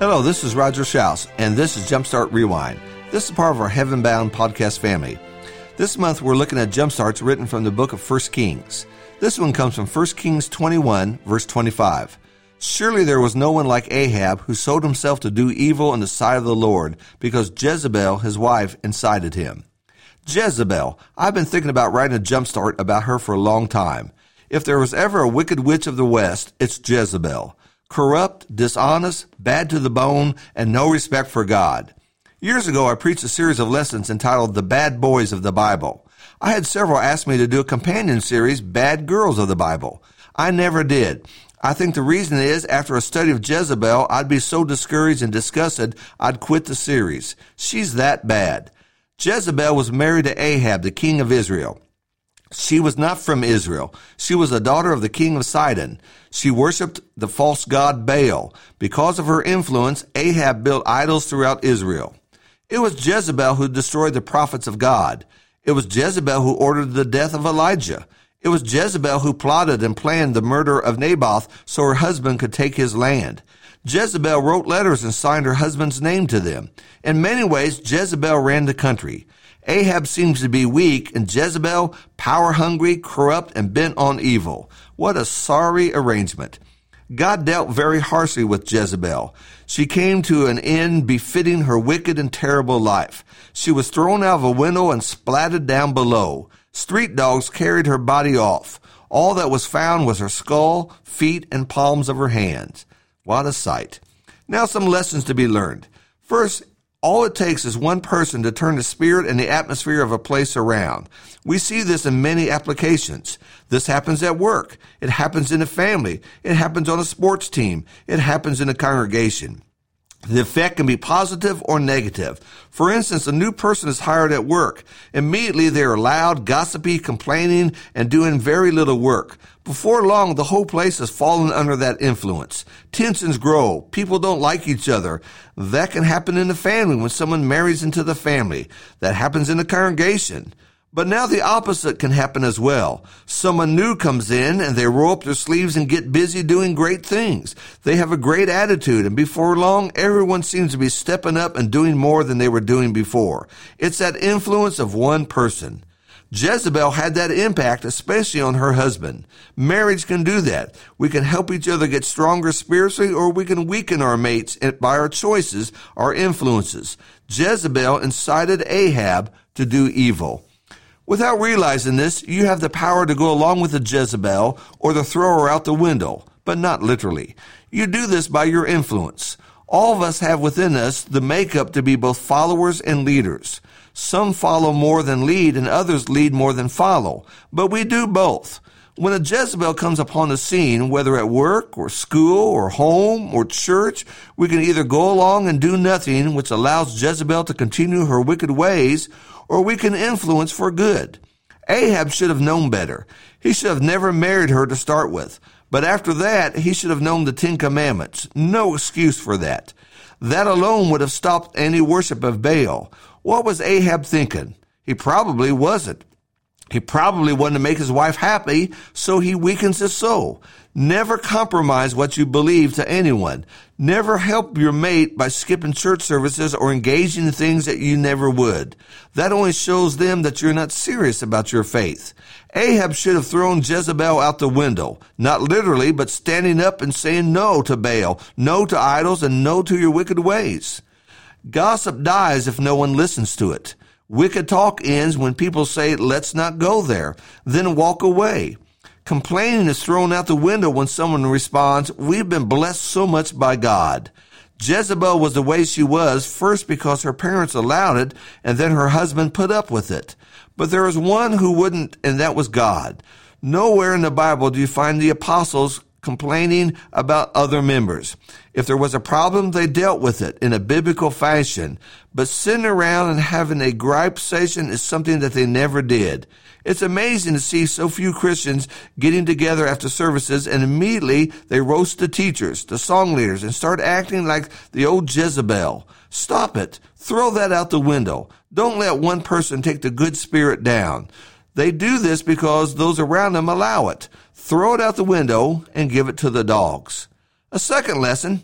Hello, this is Roger Shouse, and this is Jumpstart Rewind. This is part of our Heaven Bound podcast family. This month we're looking at jumpstarts written from the book of 1 Kings. This one comes from 1 Kings 21, verse 25. Surely there was no one like Ahab who sold himself to do evil in the sight of the Lord, because Jezebel, his wife, incited him. Jezebel. I've been thinking about writing a jumpstart about her for a long time. If there was ever a wicked witch of the West, it's Jezebel corrupt, dishonest, bad to the bone, and no respect for God. Years ago, I preached a series of lessons entitled The Bad Boys of the Bible. I had several ask me to do a companion series, Bad Girls of the Bible. I never did. I think the reason is after a study of Jezebel, I'd be so discouraged and disgusted, I'd quit the series. She's that bad. Jezebel was married to Ahab, the king of Israel. She was not from Israel. She was a daughter of the king of Sidon. She worshiped the false god Baal. Because of her influence, Ahab built idols throughout Israel. It was Jezebel who destroyed the prophets of God. It was Jezebel who ordered the death of Elijah. It was Jezebel who plotted and planned the murder of Naboth so her husband could take his land. Jezebel wrote letters and signed her husband's name to them. In many ways, Jezebel ran the country. Ahab seems to be weak, and Jezebel, power hungry, corrupt, and bent on evil. What a sorry arrangement. God dealt very harshly with Jezebel. She came to an end befitting her wicked and terrible life. She was thrown out of a window and splattered down below. Street dogs carried her body off. All that was found was her skull, feet, and palms of her hands. What a sight. Now some lessons to be learned. First, all it takes is one person to turn the spirit and the atmosphere of a place around. We see this in many applications. This happens at work. It happens in a family. It happens on a sports team. It happens in a congregation. The effect can be positive or negative. For instance, a new person is hired at work. Immediately they are loud, gossipy, complaining, and doing very little work. Before long, the whole place has fallen under that influence. Tensions grow. People don't like each other. That can happen in the family when someone marries into the family. That happens in the congregation. But now the opposite can happen as well. Someone new comes in and they roll up their sleeves and get busy doing great things. They have a great attitude and before long, everyone seems to be stepping up and doing more than they were doing before. It's that influence of one person. Jezebel had that impact, especially on her husband. Marriage can do that. We can help each other get stronger spiritually, or we can weaken our mates by our choices, our influences. Jezebel incited Ahab to do evil. Without realizing this, you have the power to go along with the Jezebel or to throw her out the window, but not literally. You do this by your influence. All of us have within us the makeup to be both followers and leaders. Some follow more than lead and others lead more than follow, but we do both. When a Jezebel comes upon the scene, whether at work or school or home or church, we can either go along and do nothing, which allows Jezebel to continue her wicked ways, or we can influence for good. Ahab should have known better. He should have never married her to start with. But after that, he should have known the Ten Commandments. No excuse for that. That alone would have stopped any worship of Baal. What was Ahab thinking? He probably wasn't. He probably wanted to make his wife happy, so he weakens his soul. Never compromise what you believe to anyone. Never help your mate by skipping church services or engaging in things that you never would. That only shows them that you're not serious about your faith. Ahab should have thrown Jezebel out the window. Not literally, but standing up and saying no to Baal, no to idols, and no to your wicked ways. Gossip dies if no one listens to it. Wicked talk ends when people say, let's not go there, then walk away. Complaining is thrown out the window when someone responds, we've been blessed so much by God. Jezebel was the way she was, first because her parents allowed it, and then her husband put up with it. But there is one who wouldn't, and that was God. Nowhere in the Bible do you find the apostles complaining about other members. If there was a problem, they dealt with it in a biblical fashion. But sitting around and having a gripe session is something that they never did. It's amazing to see so few Christians getting together after services and immediately they roast the teachers, the song leaders, and start acting like the old Jezebel. Stop it. Throw that out the window. Don't let one person take the good spirit down. They do this because those around them allow it. Throw it out the window and give it to the dogs. A second lesson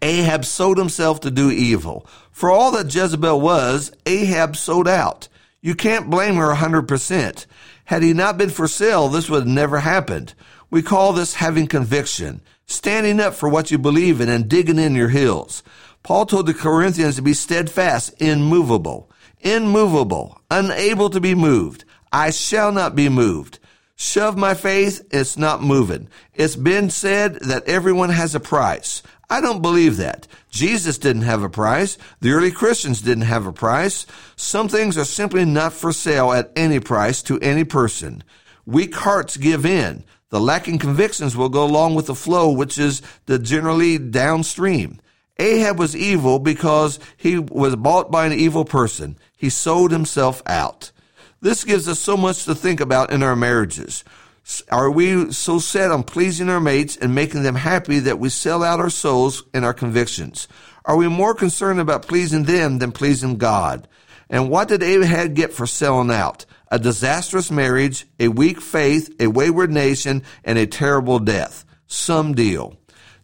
Ahab sold himself to do evil. For all that Jezebel was, Ahab sold out. You can't blame her 100%. Had he not been for sale, this would have never happened. We call this having conviction, standing up for what you believe in and digging in your heels. Paul told the Corinthians to be steadfast, immovable, immovable, unable to be moved. I shall not be moved. Shove my faith, it's not moving. It's been said that everyone has a price. I don't believe that. Jesus didn't have a price. The early Christians didn't have a price. Some things are simply not for sale at any price to any person. Weak hearts give in. The lacking convictions will go along with the flow, which is the generally downstream. Ahab was evil because he was bought by an evil person. He sold himself out. This gives us so much to think about in our marriages. Are we so set on pleasing our mates and making them happy that we sell out our souls and our convictions? Are we more concerned about pleasing them than pleasing God? And what did Ahab get for selling out? A disastrous marriage, a weak faith, a wayward nation, and a terrible death. Some deal.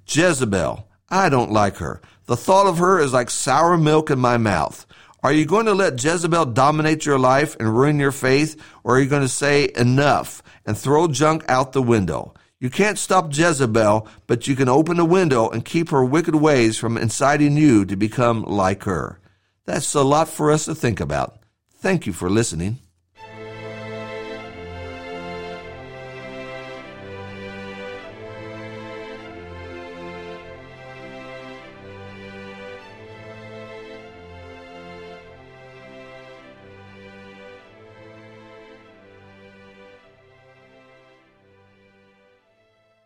Jezebel. I don't like her. The thought of her is like sour milk in my mouth. Are you going to let Jezebel dominate your life and ruin your faith, or are you going to say enough and throw junk out the window? You can't stop Jezebel, but you can open the window and keep her wicked ways from inciting you to become like her. That's a lot for us to think about. Thank you for listening.